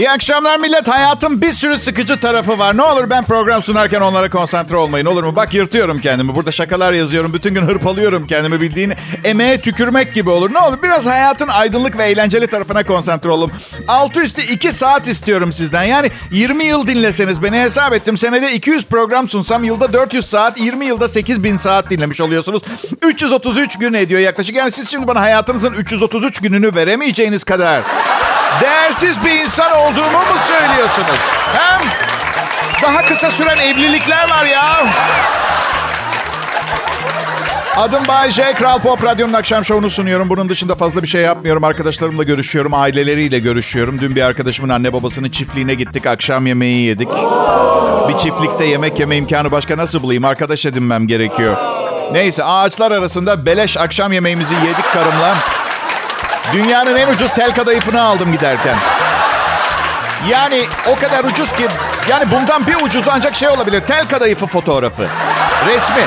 İyi akşamlar millet. Hayatın bir sürü sıkıcı tarafı var. Ne olur ben program sunarken onlara konsantre olmayın olur mu? Bak yırtıyorum kendimi. Burada şakalar yazıyorum. Bütün gün hırpalıyorum kendimi bildiğin. Emeğe tükürmek gibi olur. Ne olur biraz hayatın aydınlık ve eğlenceli tarafına konsantre olun. Altı üstü iki saat istiyorum sizden. Yani 20 yıl dinleseniz beni hesap ettim. Senede 200 program sunsam yılda 400 saat, 20 yılda 8000 saat dinlemiş oluyorsunuz. 333 gün ediyor yaklaşık. Yani siz şimdi bana hayatınızın 333 gününü veremeyeceğiniz kadar değersiz bir insan olduğumu mu söylüyorsunuz? Hem daha kısa süren evlilikler var ya. Adım Bay J. Kral Pop Radyo'nun akşam şovunu sunuyorum. Bunun dışında fazla bir şey yapmıyorum. Arkadaşlarımla görüşüyorum, aileleriyle görüşüyorum. Dün bir arkadaşımın anne babasının çiftliğine gittik. Akşam yemeği yedik. Bir çiftlikte yemek yeme imkanı başka nasıl bulayım? Arkadaş edinmem gerekiyor. Neyse ağaçlar arasında beleş akşam yemeğimizi yedik karımla. Dünyanın en ucuz tel kadayıfını aldım giderken. Yani o kadar ucuz ki yani bundan bir ucuzu ancak şey olabilir. Tel kadayıfı fotoğrafı. Resmi.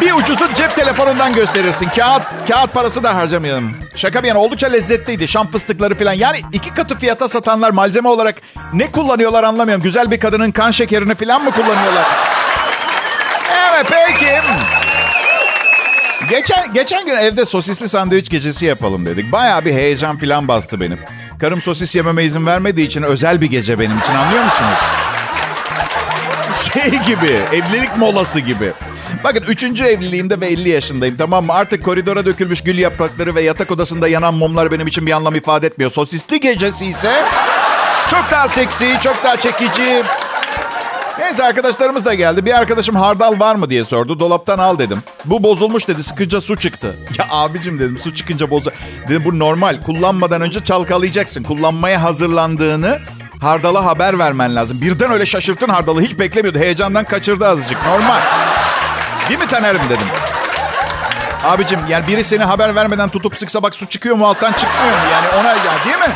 Bir ucuzu cep telefonundan gösterirsin. Kağıt kağıt parası da harcamayalım. Şaka bir yana oldukça lezzetliydi. Şam fıstıkları falan. Yani iki katı fiyata satanlar malzeme olarak ne kullanıyorlar anlamıyorum. Güzel bir kadının kan şekerini falan mı kullanıyorlar? Evet peki. Geçen, geçen gün evde sosisli sandviç gecesi yapalım dedik. Bayağı bir heyecan falan bastı benim. Karım sosis yememe izin vermediği için özel bir gece benim için anlıyor musunuz? Şey gibi, evlilik molası gibi. Bakın üçüncü evliliğimde ve 50 yaşındayım tamam mı? Artık koridora dökülmüş gül yaprakları ve yatak odasında yanan mumlar benim için bir anlam ifade etmiyor. Sosisli gecesi ise çok daha seksi, çok daha çekici, Neyse arkadaşlarımız da geldi. Bir arkadaşım hardal var mı diye sordu. Dolaptan al dedim. Bu bozulmuş dedi. Sıkınca su çıktı. Ya abicim dedim su çıkınca bozu. Dedim bu normal. Kullanmadan önce çalkalayacaksın. Kullanmaya hazırlandığını hardala haber vermen lazım. Birden öyle şaşırttın hardalı. Hiç beklemiyordu. Heyecandan kaçırdı azıcık. Normal. Değil mi Taner'im dedim. Abicim yani biri seni haber vermeden tutup sıksa bak su çıkıyor mu alttan çıkmıyor mu? Yani ona ya değil mi?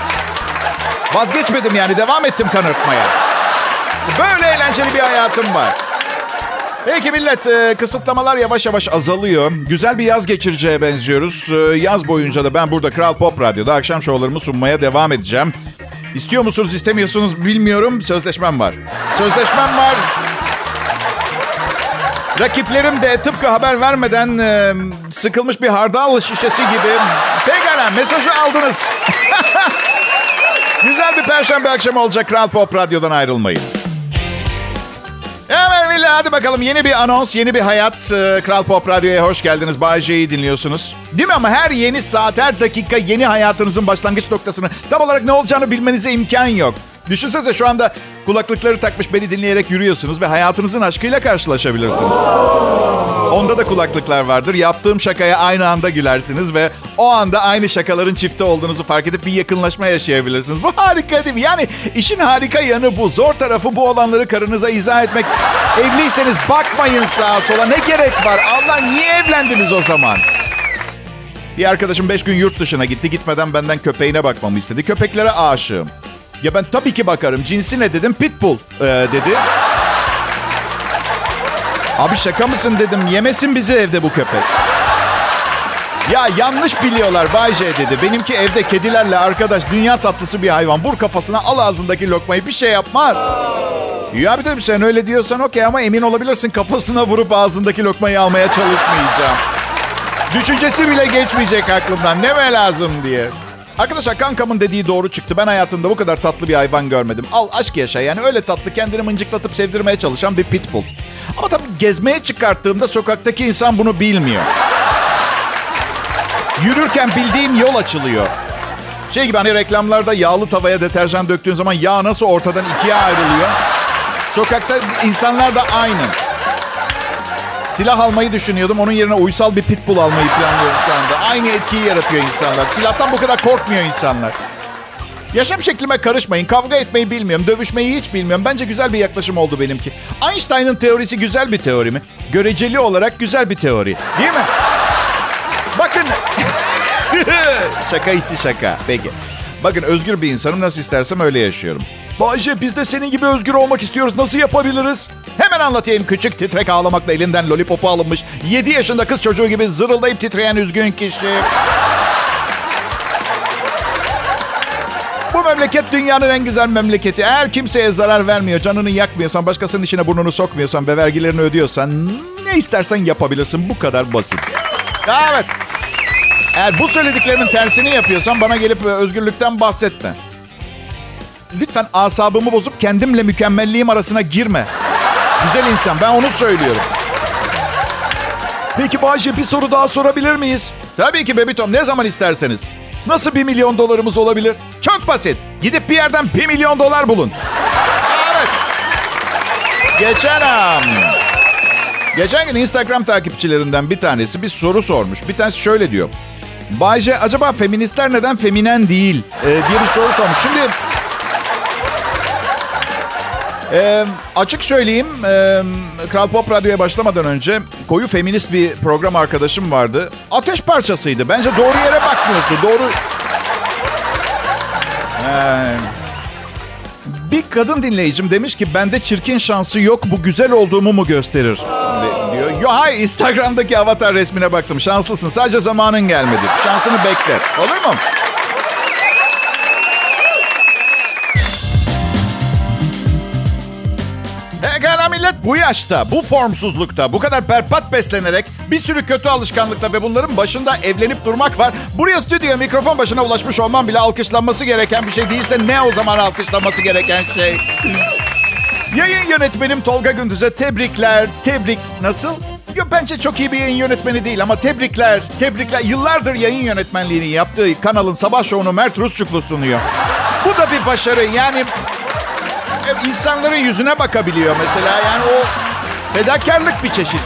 Vazgeçmedim yani devam ettim kanırtmaya. Böyle eğlenceli bir hayatım var. Peki millet e, kısıtlamalar yavaş yavaş azalıyor. Güzel bir yaz geçireceğe benziyoruz. E, yaz boyunca da ben burada Kral Pop Radyo'da akşam şovlarımı sunmaya devam edeceğim. İstiyor musunuz istemiyorsunuz bilmiyorum. Sözleşmem var. Sözleşmem var. Rakiplerim de tıpkı haber vermeden e, sıkılmış bir hardal şişesi gibi. Pekala mesajı aldınız. Güzel bir perşembe akşamı olacak Kral Pop Radyo'dan ayrılmayın. Millet hadi bakalım yeni bir anons, yeni bir hayat. Ee, Kral Pop Radyo'ya hoş geldiniz. Bay J'yi dinliyorsunuz. Değil mi ama her yeni saat, her dakika yeni hayatınızın başlangıç noktasını tam olarak ne olacağını bilmenize imkan yok. Düşünsenize şu anda kulaklıkları takmış beni dinleyerek yürüyorsunuz ve hayatınızın aşkıyla karşılaşabilirsiniz. Onda da kulaklıklar vardır. Yaptığım şakaya aynı anda gülersiniz ve o anda aynı şakaların çifte olduğunuzu fark edip bir yakınlaşma yaşayabilirsiniz. Bu harika değil mi? Yani işin harika yanı bu. Zor tarafı bu olanları karınıza izah etmek. Evliyseniz bakmayın sağa sola. Ne gerek var? Allah niye evlendiniz o zaman? Bir arkadaşım beş gün yurt dışına gitti. Gitmeden benden köpeğine bakmamı istedi. Köpeklere aşığım. Ya ben tabii ki bakarım. Cinsi ne dedim? Pitbull ee, dedi. Abi şaka mısın dedim. Yemesin bizi evde bu köpek. Ya yanlış biliyorlar Bay J dedi. Benimki evde kedilerle arkadaş dünya tatlısı bir hayvan. Vur kafasına al ağzındaki lokmayı bir şey yapmaz. Ya bir de sen öyle diyorsan okey ama emin olabilirsin kafasına vurup ağzındaki lokmayı almaya çalışmayacağım. Düşüncesi bile geçmeyecek aklımdan. Ne mi lazım diye. Arkadaşlar kankamın dediği doğru çıktı. Ben hayatımda bu kadar tatlı bir hayvan görmedim. Al aşk yaşa yani öyle tatlı kendini mıncıklatıp sevdirmeye çalışan bir pitbull. Ama tabii gezmeye çıkarttığımda sokaktaki insan bunu bilmiyor. Yürürken bildiğin yol açılıyor. Şey gibi hani reklamlarda yağlı tavaya deterjan döktüğün zaman yağ nasıl ortadan ikiye ayrılıyor. Sokakta insanlar da aynı. Silah almayı düşünüyordum. Onun yerine uysal bir pitbull almayı planlıyorum şu anda. Aynı etkiyi yaratıyor insanlar. Silahtan bu kadar korkmuyor insanlar. Yaşam şeklime karışmayın. Kavga etmeyi bilmiyorum. Dövüşmeyi hiç bilmiyorum. Bence güzel bir yaklaşım oldu benimki. Einstein'ın teorisi güzel bir teori mi? Göreceli olarak güzel bir teori. Değil mi? Bakın. şaka içi şaka. Peki. Bakın özgür bir insanım. Nasıl istersem öyle yaşıyorum. Bayce biz de senin gibi özgür olmak istiyoruz. Nasıl yapabiliriz? Hemen anlatayım. Küçük titrek ağlamakla elinden lollipopu alınmış 7 yaşında kız çocuğu gibi zırıldayıp titreyen üzgün kişi. Bu memleket dünyanın en güzel memleketi. Eğer kimseye zarar vermiyor, canını yakmıyorsan, başkasının işine burnunu sokmuyorsan ve vergilerini ödüyorsan ne istersen yapabilirsin. Bu kadar basit. Evet. Eğer bu söylediklerinin tersini yapıyorsan bana gelip özgürlükten bahsetme. Lütfen asabımı bozup kendimle mükemmelliğim arasına girme. Güzel insan ben onu söylüyorum. Peki Bayce bir soru daha sorabilir miyiz? Tabii ki Bebitom ne zaman isterseniz. Nasıl bir milyon dolarımız olabilir? Çok basit. Gidip bir yerden bir milyon dolar bulun. Evet. Geçen an... Geçen gün Instagram takipçilerinden bir tanesi bir soru sormuş. Bir tanesi şöyle diyor. Bayce acaba feministler neden feminen değil ee, diye bir soru sormuş. Şimdi ee, açık söyleyeyim, e, Kral Pop Radyo'ya başlamadan önce koyu feminist bir program arkadaşım vardı. Ateş parçasıydı. Bence doğru yere bakmıyordu. Doğru... Ee, bir kadın dinleyicim demiş ki bende çirkin şansı yok bu güzel olduğumu mu gösterir De, diyor. Yo hayır Instagram'daki avatar resmine baktım. Şanslısın sadece zamanın gelmedi. Şansını bekle. Olur mu? Millet bu yaşta, bu formsuzlukta, bu kadar berbat beslenerek bir sürü kötü alışkanlıkla ve bunların başında evlenip durmak var. Buraya stüdyo mikrofon başına ulaşmış olman bile alkışlanması gereken bir şey değilse ne o zaman alkışlanması gereken şey? Yayın yönetmenim Tolga Gündüz'e tebrikler, tebrik nasıl? Yo, bence çok iyi bir yayın yönetmeni değil ama tebrikler, tebrikler. Yıllardır yayın yönetmenliğini yaptığı kanalın sabah şovunu Mert Rusçuklu sunuyor. Bu da bir başarı yani insanların yüzüne bakabiliyor mesela. Yani o fedakarlık bir çeşit.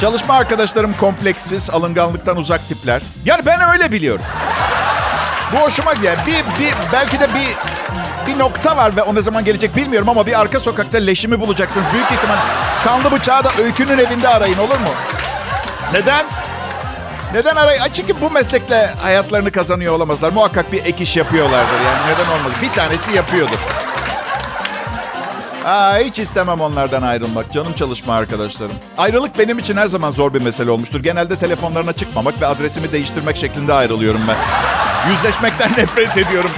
Çalışma arkadaşlarım kompleksiz, alınganlıktan uzak tipler. Yani ben öyle biliyorum. Bu hoşuma gidiyor. Bir, bir, belki de bir bir nokta var ve o ne zaman gelecek bilmiyorum ama bir arka sokakta leşimi bulacaksınız. Büyük ihtimal kanlı bıçağı da öykünün evinde arayın olur mu? Neden? Neden arayın? Çünkü bu meslekle hayatlarını kazanıyor olamazlar. Muhakkak bir ek iş yapıyorlardır yani neden olmaz. Bir tanesi yapıyordur. Aa, hiç istemem onlardan ayrılmak. Canım çalışma arkadaşlarım. Ayrılık benim için her zaman zor bir mesele olmuştur. Genelde telefonlarına çıkmamak ve adresimi değiştirmek şeklinde ayrılıyorum ben. Yüzleşmekten nefret ediyorum.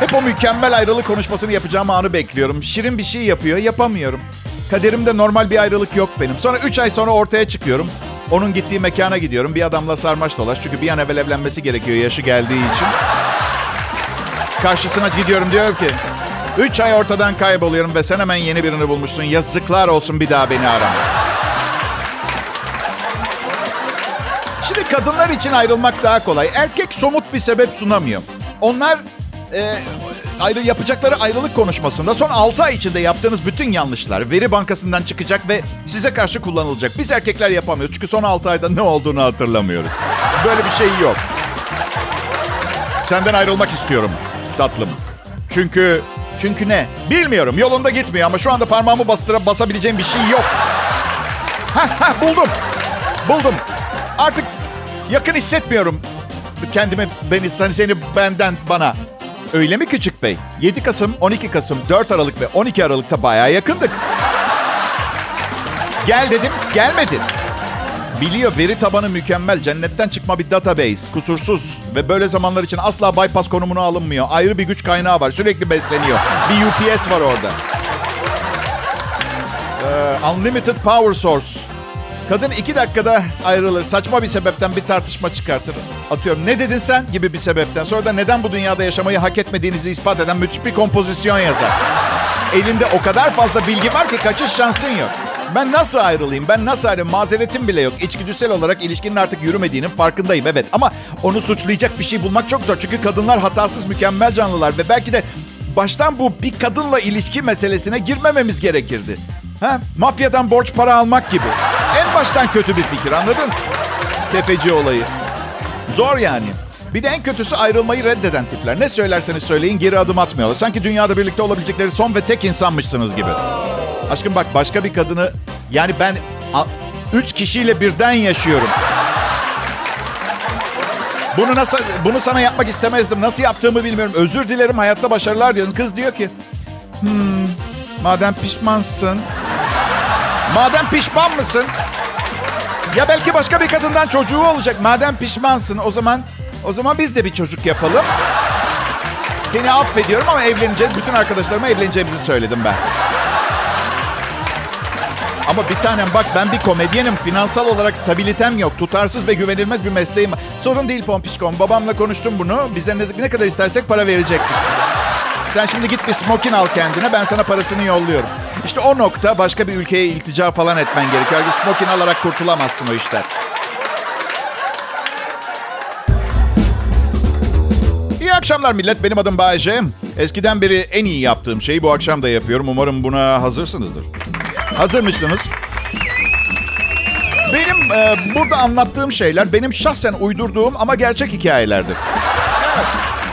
Hep o mükemmel ayrılık konuşmasını yapacağım anı bekliyorum. Şirin bir şey yapıyor, yapamıyorum. Kaderimde normal bir ayrılık yok benim. Sonra 3 ay sonra ortaya çıkıyorum. Onun gittiği mekana gidiyorum. Bir adamla sarmaş dolaş. Çünkü bir an evvel evlenmesi gerekiyor yaşı geldiği için. Karşısına gidiyorum diyorum ki... Üç ay ortadan kayboluyorum ve sen hemen yeni birini bulmuşsun. Yazıklar olsun bir daha beni arama. Şimdi kadınlar için ayrılmak daha kolay. Erkek somut bir sebep sunamıyor. Onlar e, ayrı yapacakları ayrılık konuşmasında son 6 ay içinde yaptığınız bütün yanlışlar veri bankasından çıkacak ve size karşı kullanılacak. Biz erkekler yapamıyoruz çünkü son 6 ayda ne olduğunu hatırlamıyoruz. Böyle bir şey yok. Senden ayrılmak istiyorum tatlım. Çünkü çünkü ne? Bilmiyorum. Yolunda gitmiyor ama şu anda parmağımı bastırıp basabileceğim bir şey yok. Ha ha buldum. Buldum. Artık yakın hissetmiyorum kendimi, beni, seni, seni benden bana. Öyle mi küçük bey? 7 Kasım, 12 Kasım, 4 Aralık ve 12 Aralık'ta bayağı yakındık. Gel dedim, gelmedin. Biliyor veri tabanı mükemmel. Cennetten çıkma bir database. Kusursuz. Ve böyle zamanlar için asla bypass konumuna alınmıyor. Ayrı bir güç kaynağı var. Sürekli besleniyor. Bir UPS var orada. Ee, unlimited power source. Kadın iki dakikada ayrılır. Saçma bir sebepten bir tartışma çıkartır. Atıyorum ne dedin sen gibi bir sebepten. Sonra da neden bu dünyada yaşamayı hak etmediğinizi ispat eden müthiş bir kompozisyon yazar. Elinde o kadar fazla bilgi var ki kaçış şansın yok. Ben nasıl ayrılayım? Ben nasıl ayrılayım? Mazeretim bile yok. İçgüdüsel olarak ilişkinin artık yürümediğinin farkındayım. Evet ama onu suçlayacak bir şey bulmak çok zor. Çünkü kadınlar hatasız mükemmel canlılar. Ve belki de baştan bu bir kadınla ilişki meselesine girmememiz gerekirdi. Ha? Mafyadan borç para almak gibi. En baştan kötü bir fikir anladın? Tefeci olayı. Zor yani. Bir de en kötüsü ayrılmayı reddeden tipler. Ne söylerseniz söyleyin geri adım atmıyorlar. Sanki dünyada birlikte olabilecekleri son ve tek insanmışsınız gibi. Aşkım bak başka bir kadını... Yani ben üç kişiyle birden yaşıyorum. Bunu nasıl bunu sana yapmak istemezdim. Nasıl yaptığımı bilmiyorum. Özür dilerim. Hayatta başarılar diyorsun. Kız diyor ki, "Hmm, madem pişmansın. Madem pişman mısın? Ya belki başka bir kadından çocuğu olacak. Madem pişmansın o zaman o zaman biz de bir çocuk yapalım. Seni affediyorum ama evleneceğiz. Bütün arkadaşlarıma evleneceğimizi söyledim ben. Ama bir tanem bak ben bir komedyenim. Finansal olarak stabilitem yok. Tutarsız ve güvenilmez bir mesleğim. Sorun değil Pompişkom. Babamla konuştum bunu. Bize ne, ne kadar istersek para verecekmiş. Sen şimdi git bir smokin al kendine. Ben sana parasını yolluyorum. İşte o nokta başka bir ülkeye iltica falan etmen gerekiyor. Smokin alarak kurtulamazsın o işten. Akşamlar millet. Benim adım Bayece. Eskiden beri en iyi yaptığım şeyi bu akşam da yapıyorum. Umarım buna hazırsınızdır. Hazır mısınız? Benim e, burada anlattığım şeyler benim şahsen uydurduğum ama gerçek hikayelerdir.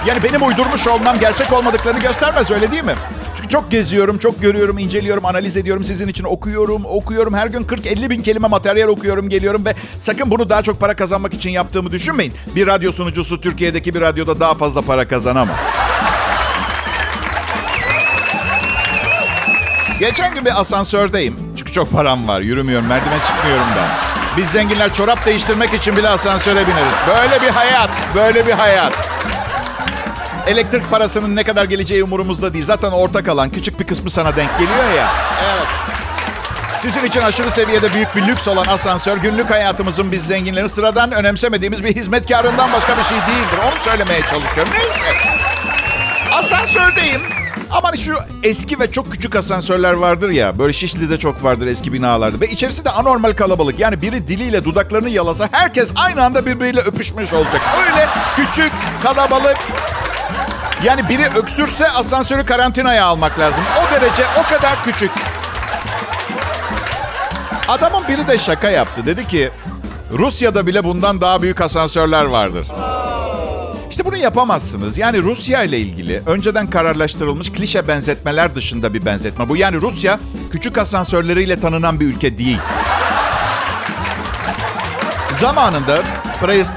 Yani benim uydurmuş olmam gerçek olmadıklarını göstermez öyle değil mi? Çünkü çok geziyorum, çok görüyorum, inceliyorum, analiz ediyorum. Sizin için okuyorum, okuyorum. Her gün 40-50 bin kelime materyal okuyorum, geliyorum ve sakın bunu daha çok para kazanmak için yaptığımı düşünmeyin. Bir radyo sunucusu Türkiye'deki bir radyoda daha fazla para kazanamaz. Geçen gün bir asansördeyim. Çünkü çok param var. Yürümüyorum, merdiven çıkmıyorum ben. Biz zenginler çorap değiştirmek için bile asansöre bineriz. Böyle bir hayat, böyle bir hayat. Elektrik parasının ne kadar geleceği umurumuzda değil. Zaten ortak alan küçük bir kısmı sana denk geliyor ya. Evet. Sizin için aşırı seviyede büyük bir lüks olan asansör günlük hayatımızın biz zenginlerin sıradan önemsemediğimiz bir hizmetkarından başka bir şey değildir. Onu söylemeye çalışıyorum. Neyse. Asansördeyim. Ama şu eski ve çok küçük asansörler vardır ya. Böyle Şişli'de çok vardır eski binalarda. Ve içerisi de anormal kalabalık. Yani biri diliyle dudaklarını yalasa herkes aynı anda birbiriyle öpüşmüş olacak. Öyle küçük, kalabalık. Yani biri öksürse asansörü karantinaya almak lazım. O derece o kadar küçük. Adamın biri de şaka yaptı. Dedi ki Rusya'da bile bundan daha büyük asansörler vardır. İşte bunu yapamazsınız. Yani Rusya ile ilgili önceden kararlaştırılmış klişe benzetmeler dışında bir benzetme bu. Yani Rusya küçük asansörleriyle tanınan bir ülke değil. Zamanında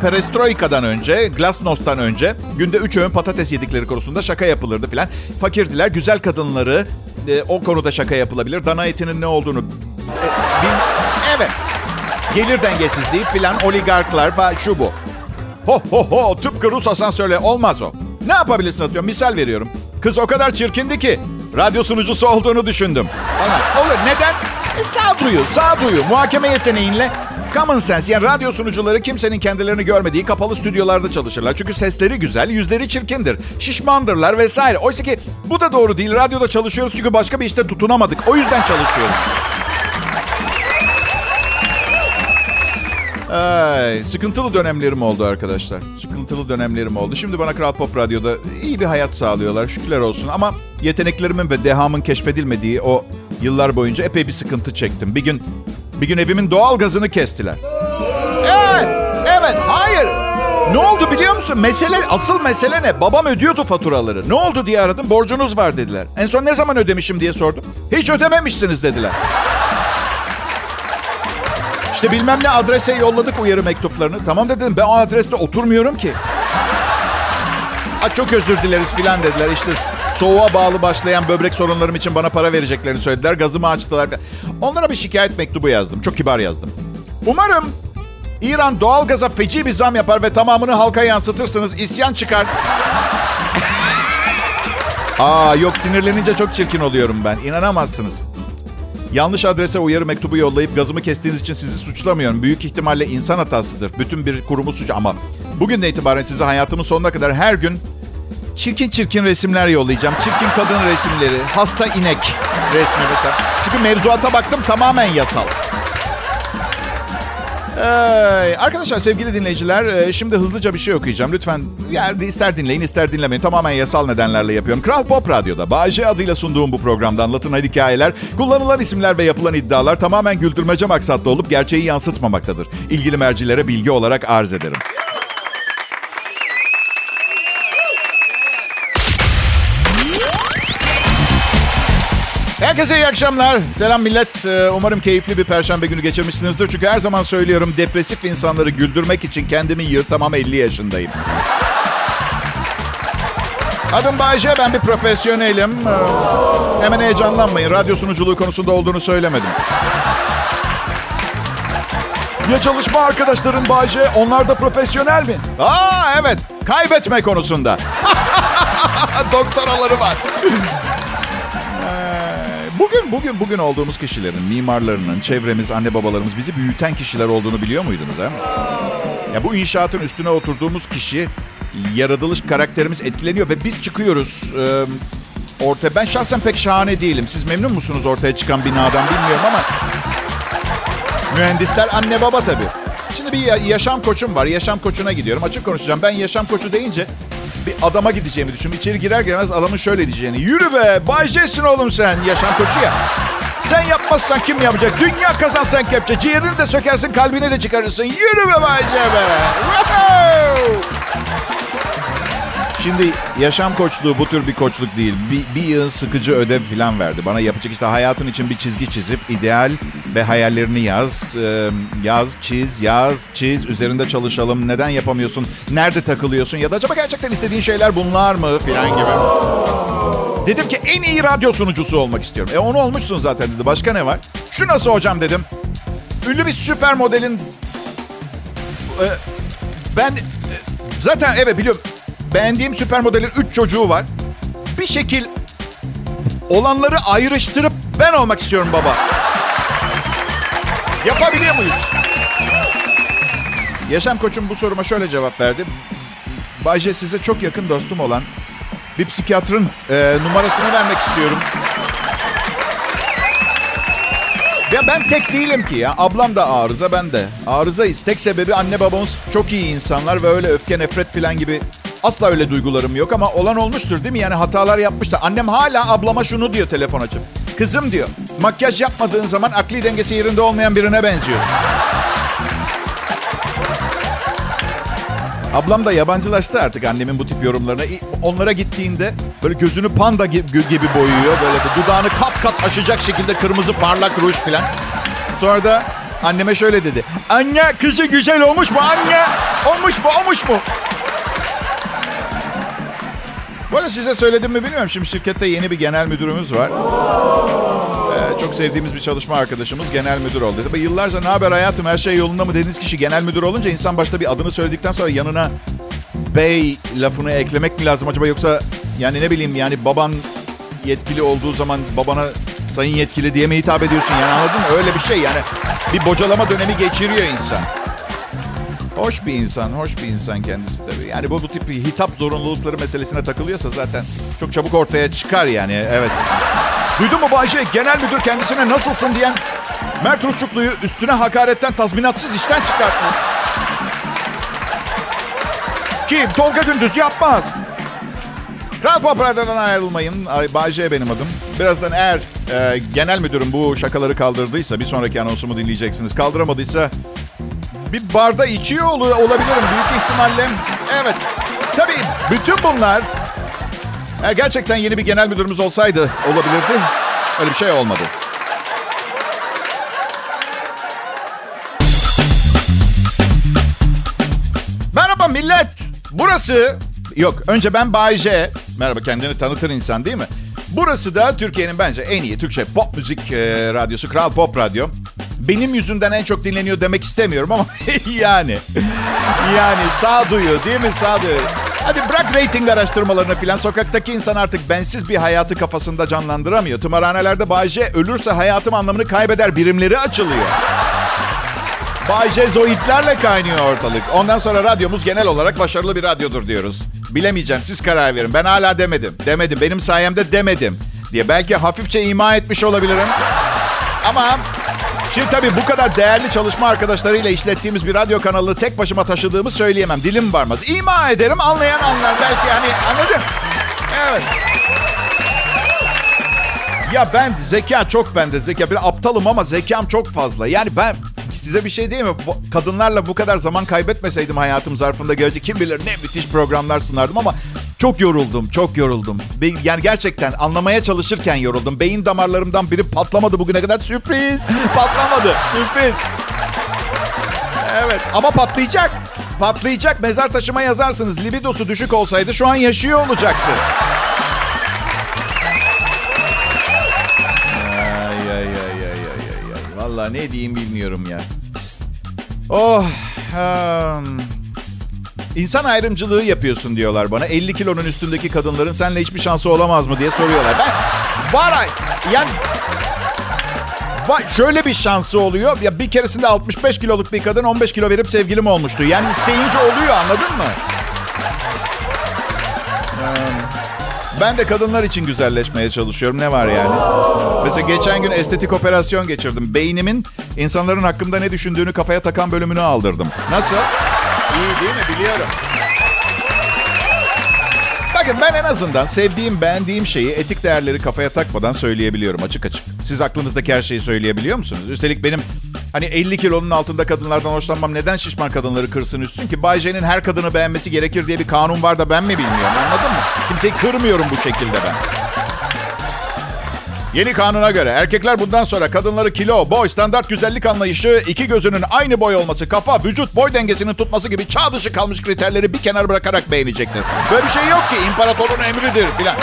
Perestroika'dan önce, Glasnost'tan önce günde 3 öğün patates yedikleri konusunda şaka yapılırdı filan. Fakirdiler, güzel kadınları e, o konuda şaka yapılabilir. Dana etinin ne olduğunu... E, bil, evet. Gelir dengesizliği filan, oligarklar ve şu bu. Ho ho ho tıpkı Rus asansörle olmaz o. Ne yapabilirsin atıyorum misal veriyorum. Kız o kadar çirkindi ki radyo sunucusu olduğunu düşündüm. Falan. Olur neden? E, sağduyu, sağduyu. Muhakeme yeteneğinle common sense. Yani radyo sunucuları kimsenin kendilerini görmediği kapalı stüdyolarda çalışırlar. Çünkü sesleri güzel, yüzleri çirkindir. Şişmandırlar vesaire. Oysa ki bu da doğru değil. Radyoda çalışıyoruz çünkü başka bir işte tutunamadık. O yüzden çalışıyoruz. Ay, sıkıntılı dönemlerim oldu arkadaşlar. Sıkıntılı dönemlerim oldu. Şimdi bana Kral Pop Radyo'da iyi bir hayat sağlıyorlar. Şükürler olsun. Ama yeteneklerimin ve dehamın keşfedilmediği o yıllar boyunca epey bir sıkıntı çektim. Bir gün bir gün evimin doğal gazını kestiler. Evet, evet, hayır. Ne oldu biliyor musun? Mesele, asıl mesele ne? Babam ödüyordu faturaları. Ne oldu diye aradım. Borcunuz var dediler. En son ne zaman ödemişim diye sordum. Hiç ödememişsiniz dediler. İşte bilmem ne adrese yolladık uyarı mektuplarını. Tamam dedim ben o adreste oturmuyorum ki. Ha, çok özür dileriz filan dediler. İşte soğuğa bağlı başlayan böbrek sorunlarım için bana para vereceklerini söylediler. Gazımı açtılar. Onlara bir şikayet mektubu yazdım. Çok kibar yazdım. Umarım İran doğalgaza feci bir zam yapar ve tamamını halka yansıtırsınız. İsyan çıkar. Aa yok sinirlenince çok çirkin oluyorum ben. İnanamazsınız. Yanlış adrese uyarı mektubu yollayıp gazımı kestiğiniz için sizi suçlamıyorum. Büyük ihtimalle insan hatasıdır. Bütün bir kurumu suç ama bugünden itibaren size hayatımın sonuna kadar her gün çirkin çirkin resimler yollayacağım. Çirkin kadın resimleri, hasta inek resmi mesela. Çünkü mevzuata baktım tamamen yasal. Ee, arkadaşlar sevgili dinleyiciler e, şimdi hızlıca bir şey okuyacağım. Lütfen yani ister dinleyin ister dinlemeyin. Tamamen yasal nedenlerle yapıyorum. Kral Pop Radyo'da Bağcay adıyla sunduğum bu programda anlatılan hikayeler, kullanılan isimler ve yapılan iddialar tamamen güldürmece maksatlı olup gerçeği yansıtmamaktadır. İlgili mercilere bilgi olarak arz ederim. Herkese iyi akşamlar. Selam millet. Ee, Umarım keyifli bir perşembe günü geçirmişsinizdir. Çünkü her zaman söylüyorum depresif insanları güldürmek için kendimi yırtamam 50 yaşındayım. Adım Bayce, ben bir profesyonelim. Ee, Hemen heyecanlanmayın. Radyo sunuculuğu konusunda olduğunu söylemedim. Ya çalışma arkadaşların Bayce? Onlar da profesyonel mi? Aa evet, kaybetme konusunda. Doktoraları var. Bugün bugün bugün olduğumuz kişilerin, mimarlarının, çevremiz, anne babalarımız bizi büyüten kişiler olduğunu biliyor muydunuz ha? Ya bu inşaatın üstüne oturduğumuz kişi yaratılış karakterimiz etkileniyor ve biz çıkıyoruz. Ee, ortaya ben şahsen pek şahane değilim. Siz memnun musunuz ortaya çıkan binadan bilmiyorum ama mühendisler anne baba tabii. Şimdi bir ya- yaşam koçum var. Yaşam koçuna gidiyorum. Açık konuşacağım. Ben yaşam koçu deyince bir adama gideceğimi düşündüm. İçeri girer girmez adamın şöyle diyeceğini. Yürü be Bay J'sin oğlum sen. Yaşam koçu ya. Sen yapmazsan kim yapacak? Dünya kazansan kepçe. Ciğerini de sökersin kalbini de çıkarırsın. Yürü be Bay J be. Woohoo! Şimdi yaşam koçluğu bu tür bir koçluk değil. Bir, bir yığın sıkıcı ödev falan verdi. Bana yapacak işte hayatın için bir çizgi çizip ideal ve hayallerini yaz. Ee, yaz, çiz, yaz, çiz. Üzerinde çalışalım. Neden yapamıyorsun? Nerede takılıyorsun? Ya da acaba gerçekten istediğin şeyler bunlar mı? Falan gibi. Dedim ki en iyi radyo sunucusu olmak istiyorum. E onu olmuşsun zaten dedi. Başka ne var? Şu nasıl hocam dedim. Ünlü bir süper modelin... E, ben... e, zaten evet biliyorum. Beğendiğim süper modelin 3 çocuğu var. Bir şekil olanları ayrıştırıp ben olmak istiyorum baba. Yapabiliyor muyuz? Yaşam koçum bu soruma şöyle cevap verdi. Bayce size çok yakın dostum olan bir psikiyatrın e, numarasını vermek istiyorum. Ya ben tek değilim ki ya. Ablam da arıza, ben de. Arızayız. Tek sebebi anne babamız çok iyi insanlar ve öyle öfke, nefret falan gibi asla öyle duygularım yok ama olan olmuştur değil mi? Yani hatalar yapmıştır. Annem hala ablama şunu diyor telefon açıp. Kızım diyor, makyaj yapmadığın zaman akli dengesi yerinde olmayan birine benziyorsun. Ablam da yabancılaştı artık annemin bu tip yorumlarına. Onlara gittiğinde böyle gözünü panda gi- gibi boyuyor. Böyle bir dudağını kat kat aşacak şekilde kırmızı parlak ruj falan. Sonra da anneme şöyle dedi. Anne kızı güzel olmuş mu anne? Olmuş mu olmuş mu? Bu arada size söyledim mi bilmiyorum. Şimdi şirkette yeni bir genel müdürümüz var. Ee, çok sevdiğimiz bir çalışma arkadaşımız genel müdür oldu. Tabii yıllarca ne haber hayatım her şey yolunda mı dediğiniz kişi genel müdür olunca insan başta bir adını söyledikten sonra yanına bey lafını eklemek mi lazım acaba yoksa yani ne bileyim yani baban yetkili olduğu zaman babana sayın yetkili diye mi hitap ediyorsun yani anladın mı? Öyle bir şey yani bir bocalama dönemi geçiriyor insan. Hoş bir insan, hoş bir insan kendisi tabii. Yani bu, bu tip hitap zorunlulukları meselesine takılıyorsa zaten çok çabuk ortaya çıkar yani. Evet. Duydun mu Bayce? Genel müdür kendisine nasılsın diyen Mert Rusçuklu'yu üstüne hakaretten tazminatsız işten çıkarttı. kim? Tolga Gündüz yapmaz. Kral Pop Radyo'dan ayrılmayın. Ay, Bayce benim adım. Birazdan eğer e, genel müdürüm bu şakaları kaldırdıysa bir sonraki anonsumu dinleyeceksiniz. Kaldıramadıysa bir barda içiyor ol- olabilirim büyük ihtimalle. Evet. Tabii bütün bunlar eğer gerçekten yeni bir genel müdürümüz olsaydı olabilirdi. Öyle bir şey olmadı. Merhaba millet. Burası... Yok önce ben Bay J. Merhaba kendini tanıtır insan değil mi? Burası da Türkiye'nin bence en iyi Türkçe pop müzik e, radyosu. Kral Pop Radyo. Benim yüzümden en çok dinleniyor demek istemiyorum ama yani. Yani sağduyu değil mi sağduyu? Hadi bırak rating araştırmalarını filan. Sokaktaki insan artık bensiz bir hayatı kafasında canlandıramıyor. Tımarhanelerde Bay J ölürse hayatım anlamını kaybeder. Birimleri açılıyor. Bay J zoitlerle kaynıyor ortalık. Ondan sonra radyomuz genel olarak başarılı bir radyodur diyoruz. Bilemeyeceğim siz karar verin. Ben hala demedim. Demedim. Benim sayemde demedim. Diye belki hafifçe ima etmiş olabilirim. Ama şimdi tabii bu kadar değerli çalışma arkadaşlarıyla işlettiğimiz bir radyo kanalını tek başıma taşıdığımı söyleyemem. Dilim varmaz. İma ederim anlayan anlar. Belki hani anladın? Evet. Ya ben zeka çok bende zeka. Bir aptalım ama zekam çok fazla. Yani ben size bir şey diyeyim mi? Bu- Kadınlarla bu kadar zaman kaybetmeseydim hayatım zarfında gelecek kim bilir ne müthiş programlar sunardım ama Çok yoruldum, çok yoruldum. Be- yani gerçekten anlamaya çalışırken yoruldum. Beyin damarlarımdan biri patlamadı bugüne kadar. Sürpriz. Patlamadı. Sürpriz. Evet ama patlayacak. Patlayacak. Mezar taşıma yazarsınız. Libidosu düşük olsaydı şu an yaşıyor olacaktı. Ay ay ay ay ay ay. Vallahi ne diyeyim bilmiyorum ya. Oh. Um, insan ayrımcılığı yapıyorsun diyorlar bana. 50 kilonun üstündeki kadınların seninle hiçbir şansı olamaz mı diye soruyorlar. Ben var yani var, şöyle bir şansı oluyor. Ya bir keresinde 65 kiloluk bir kadın 15 kilo verip sevgilim olmuştu. Yani isteyince oluyor anladın mı? Ben de kadınlar için güzelleşmeye çalışıyorum. Ne var yani? Mesela geçen gün estetik operasyon geçirdim. Beynimin insanların hakkında ne düşündüğünü kafaya takan bölümünü aldırdım. Nasıl? İyi değil mi? Biliyorum. Bakın ben en azından sevdiğim, beğendiğim şeyi etik değerleri kafaya takmadan söyleyebiliyorum açık açık. Siz aklınızdaki her şeyi söyleyebiliyor musunuz? Üstelik benim hani 50 kilonun altında kadınlardan hoşlanmam neden şişman kadınları kırsın üstün ki? Bay J'nin her kadını beğenmesi gerekir diye bir kanun var da ben mi bilmiyorum anladın mı? Kimseyi kırmıyorum bu şekilde ben. Yeni kanuna göre erkekler bundan sonra kadınları kilo, boy, standart güzellik anlayışı, iki gözünün aynı boy olması, kafa, vücut, boy dengesinin tutması gibi çağ dışı kalmış kriterleri bir kenara bırakarak beğenecektir. Böyle bir şey yok ki. imparatorun emridir filan.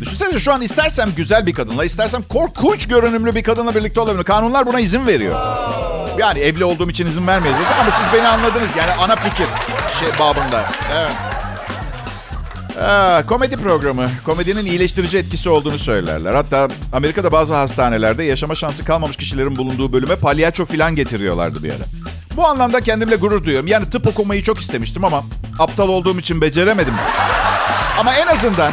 Düşünsenize şu an istersem güzel bir kadınla, istersem korkunç görünümlü bir kadınla birlikte olabilirim. Kanunlar buna izin veriyor. Yani evli olduğum için izin vermiyor zaten ama siz beni anladınız. Yani ana fikir şey babında. Evet. Aa, komedi programı. Komedinin iyileştirici etkisi olduğunu söylerler. Hatta Amerika'da bazı hastanelerde yaşama şansı kalmamış kişilerin bulunduğu bölüme palyaço filan getiriyorlardı bir ara. Bu anlamda kendimle gurur duyuyorum. Yani tıp okumayı çok istemiştim ama aptal olduğum için beceremedim. Ama en azından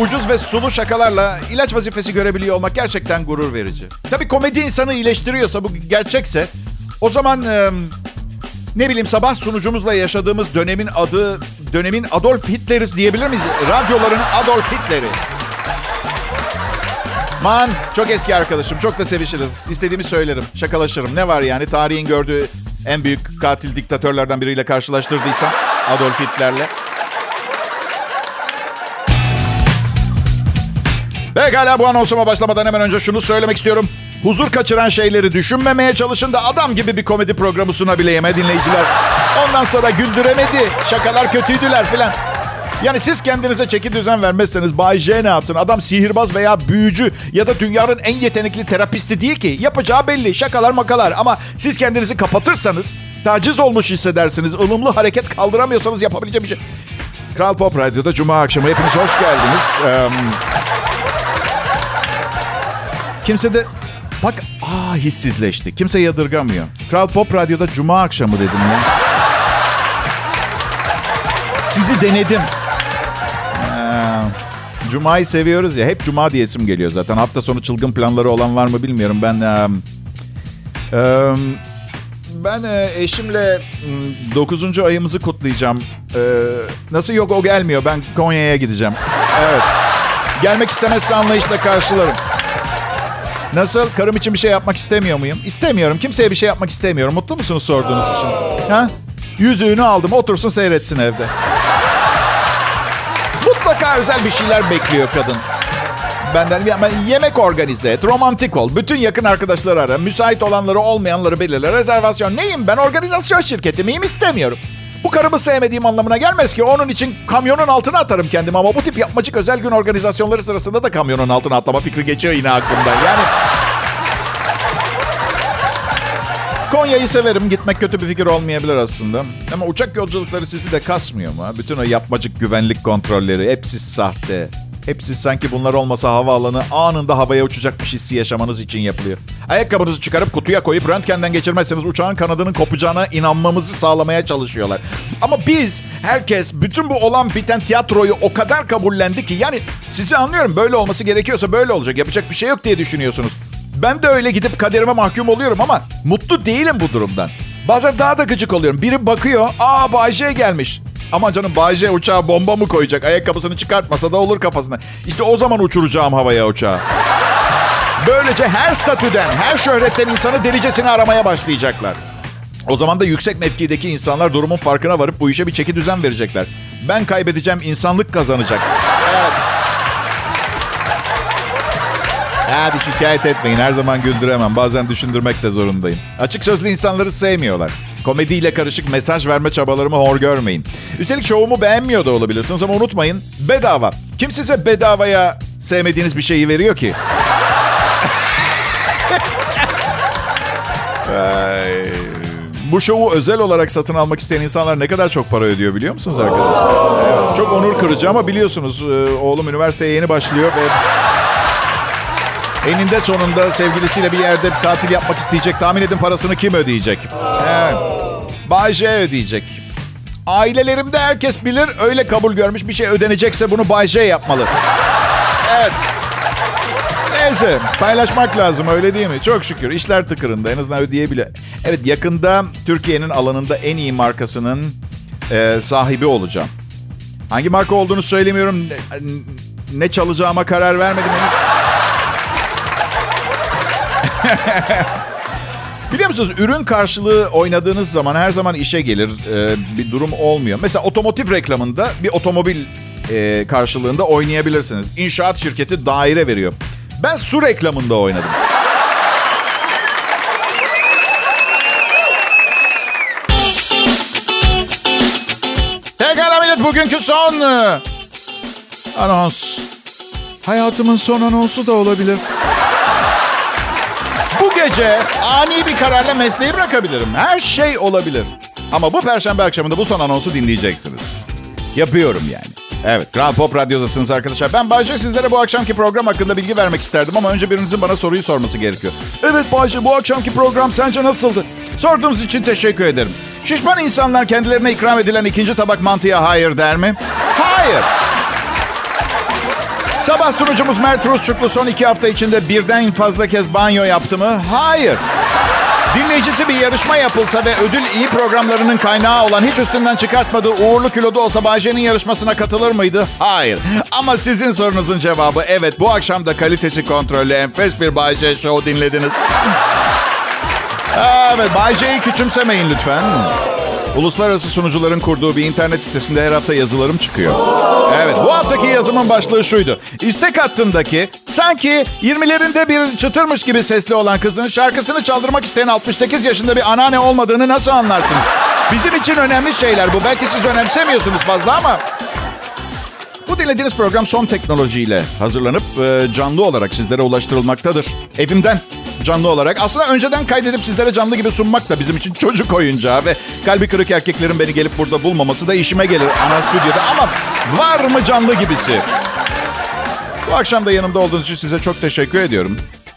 ucuz ve sulu şakalarla ilaç vazifesi görebiliyor olmak gerçekten gurur verici. Tabii komedi insanı iyileştiriyorsa, bu gerçekse o zaman e, ne bileyim sabah sunucumuzla yaşadığımız dönemin adı dönemin Adolf Hitler'iz diyebilir miyiz? Radyoların Adolf Hitler'i. Man çok eski arkadaşım. Çok da sevişiriz. İstediğimi söylerim. Şakalaşırım. Ne var yani tarihin gördüğü en büyük katil diktatörlerden biriyle karşılaştırdıysam Adolf Hitler'le. Pekala bu anonsuma başlamadan hemen önce şunu söylemek istiyorum. Huzur kaçıran şeyleri düşünmemeye çalışın da adam gibi bir komedi programı sunabileyim he dinleyiciler. Ondan sonra güldüremedi. Şakalar kötüydüler filan. Yani siz kendinize çeki düzen vermezseniz Bay J ne yapsın? Adam sihirbaz veya büyücü ya da dünyanın en yetenekli terapisti değil ki. Yapacağı belli. Şakalar makalar. Ama siz kendinizi kapatırsanız taciz olmuş hissedersiniz. ılımlı hareket kaldıramıyorsanız yapabileceğim bir şey. Kral Pop Radyo'da Cuma akşamı hepiniz hoş geldiniz. Ee, kimse de Bak aa hissizleşti. Kimse yadırgamıyor. Kral Pop Radyo'da Cuma akşamı dedim ya. Sizi denedim. Ee, Cuma'yı seviyoruz ya. Hep Cuma diyesim geliyor zaten. Hafta sonu çılgın planları olan var mı bilmiyorum. Ben e, e, ben e, eşimle 9. ayımızı kutlayacağım. E, nasıl yok o gelmiyor. Ben Konya'ya gideceğim. Evet. Gelmek istemezse anlayışla karşılarım. Nasıl? Karım için bir şey yapmak istemiyor muyum? İstemiyorum. Kimseye bir şey yapmak istemiyorum. Mutlu musunuz sorduğunuz için? Ha? Yüzüğünü aldım. Otursun seyretsin evde. Mutlaka özel bir şeyler bekliyor kadın. Benden yemek organize et, romantik ol. Bütün yakın arkadaşları ara. Müsait olanları olmayanları belirle. Rezervasyon. Neyim ben? Organizasyon şirketi miyim? İstemiyorum. Bu karımı sevmediğim anlamına gelmez ki. Onun için kamyonun altına atarım kendimi. Ama bu tip yapmacık özel gün organizasyonları sırasında da kamyonun altına atlama fikri geçiyor yine aklımdan. Yani... Konya'yı severim. Gitmek kötü bir fikir olmayabilir aslında. Ama uçak yolculukları sizi de kasmıyor mu? Bütün o yapmacık güvenlik kontrolleri hepsi sahte. Hepsi sanki bunlar olmasa havaalanı anında havaya uçacakmış hissi yaşamanız için yapılıyor. Ayakkabınızı çıkarıp kutuya koyup röntgenden geçirmezseniz uçağın kanadının kopacağına inanmamızı sağlamaya çalışıyorlar. Ama biz, herkes, bütün bu olan biten tiyatroyu o kadar kabullendi ki yani sizi anlıyorum böyle olması gerekiyorsa böyle olacak. Yapacak bir şey yok diye düşünüyorsunuz. Ben de öyle gidip kaderime mahkum oluyorum ama mutlu değilim bu durumdan. Bazen daha da gıcık oluyorum. Biri bakıyor, aa Bayce gelmiş. Ama canım Bayce uçağa bomba mı koyacak? Ayakkabısını çıkartmasa da olur kafasına. İşte o zaman uçuracağım havaya uçağı. Böylece her statüden, her şöhretten insanı delicesine aramaya başlayacaklar. O zaman da yüksek mevkideki insanlar durumun farkına varıp bu işe bir çeki düzen verecekler. Ben kaybedeceğim, insanlık kazanacak. Evet. Hadi şikayet etmeyin. Her zaman güldüremem. Bazen düşündürmek de zorundayım. Açık sözlü insanları sevmiyorlar. Komediyle karışık mesaj verme çabalarımı hor görmeyin. Üstelik şovumu beğenmiyor da olabilirsiniz ama unutmayın bedava. Kim size bedavaya sevmediğiniz bir şeyi veriyor ki? Ay, bu şovu özel olarak satın almak isteyen insanlar ne kadar çok para ödüyor biliyor musunuz arkadaşlar? Evet, çok onur kırıcı ama biliyorsunuz e, oğlum üniversiteye yeni başlıyor ve eninde sonunda sevgilisiyle bir yerde bir tatil yapmak isteyecek. Tahmin edin parasını kim ödeyecek? Evet. Bay ödeyecek. Ailelerimde herkes bilir öyle kabul görmüş bir şey ödenecekse bunu Bay J yapmalı. Evet. Neyse paylaşmak lazım öyle değil mi? Çok şükür işler tıkırında en azından ödeyebiliyor. Evet yakında Türkiye'nin alanında en iyi markasının e, sahibi olacağım. Hangi marka olduğunu söylemiyorum. Ne, ne çalacağıma karar vermedim henüz. Biliyor musunuz ürün karşılığı oynadığınız zaman her zaman işe gelir e, bir durum olmuyor. Mesela otomotiv reklamında bir otomobil e, karşılığında oynayabilirsiniz. İnşaat şirketi daire veriyor. Ben su reklamında oynadım. Pekala millet bugünkü son e, anons. Hayatımın son anonsu da olabilir. Bu gece ani bir kararla mesleği bırakabilirim. Her şey olabilir. Ama bu perşembe akşamında bu son anonsu dinleyeceksiniz. Yapıyorum yani. Evet, Kral Pop Radyo'dasınız arkadaşlar. Ben Bayce sizlere bu akşamki program hakkında bilgi vermek isterdim ama önce birinizin bana soruyu sorması gerekiyor. Evet Bayce, bu akşamki program sence nasıldı? Sorduğunuz için teşekkür ederim. Şişman insanlar kendilerine ikram edilen ikinci tabak mantıya hayır der mi? Hayır. Sabah sunucumuz Mert Rusçuklu son iki hafta içinde birden fazla kez banyo yaptı mı? Hayır. Dinleyicisi bir yarışma yapılsa ve ödül iyi programlarının kaynağı olan hiç üstünden çıkartmadığı uğurlu kilodu olsa Bayce'nin yarışmasına katılır mıydı? Hayır. Ama sizin sorunuzun cevabı evet. Bu akşam da kalitesi kontrollü enfes bir Bayce Show dinlediniz. Evet, Bayce'yi küçümsemeyin lütfen. Uluslararası sunucuların kurduğu bir internet sitesinde her hafta yazılarım çıkıyor. Evet bu haftaki yazımın başlığı şuydu. İstek hattındaki sanki 20'lerinde bir çıtırmış gibi sesli olan kızın şarkısını çaldırmak isteyen 68 yaşında bir anneanne olmadığını nasıl anlarsınız? Bizim için önemli şeyler bu. Belki siz önemsemiyorsunuz fazla ama... Bu dinlediğiniz program son teknolojiyle hazırlanıp e, canlı olarak sizlere ulaştırılmaktadır. Evimden canlı olarak. Aslında önceden kaydedip sizlere canlı gibi sunmak da bizim için çocuk oyuncağı ve kalbi kırık erkeklerin beni gelip burada bulmaması da işime gelir ana stüdyoda. Ama var mı canlı gibisi? Bu akşam da yanımda olduğunuz için size çok teşekkür ediyorum.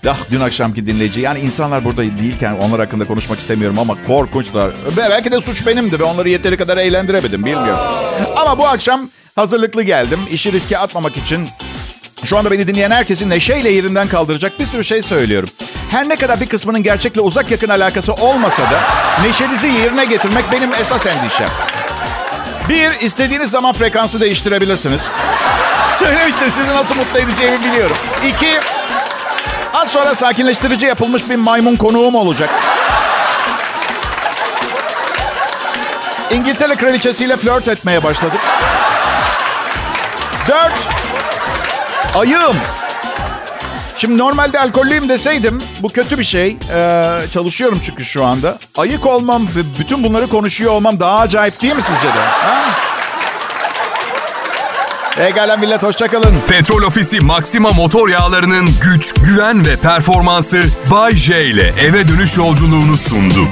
Ah dün akşamki dinleyici yani insanlar burada değilken onlar hakkında konuşmak istemiyorum ama korkunçlar. Belki de suç benimdi ve onları yeteri kadar eğlendiremedim bilmiyorum. Ama bu akşam hazırlıklı geldim. İşi riske atmamak için şu anda beni dinleyen herkesin neşeyle yerinden kaldıracak bir sürü şey söylüyorum. Her ne kadar bir kısmının gerçekle uzak yakın alakası olmasa da neşenizi yerine getirmek benim esas endişem. Bir, istediğiniz zaman frekansı değiştirebilirsiniz. Söylemiştim sizi nasıl mutlu edeceğimi biliyorum. İki, az sonra sakinleştirici yapılmış bir maymun konuğum olacak. İngiltere kraliçesiyle flört etmeye başladık. Dört, ayığım. Şimdi normalde alkollüyüm deseydim bu kötü bir şey. Ee, çalışıyorum çünkü şu anda. Ayık olmam ve bütün bunları konuşuyor olmam daha acayip değil mi sizce de? Ha? Egalen millet hoşçakalın. Petrol Ofisi Maxima motor yağlarının güç, güven ve performansı Bay J ile eve dönüş yolculuğunu sundu.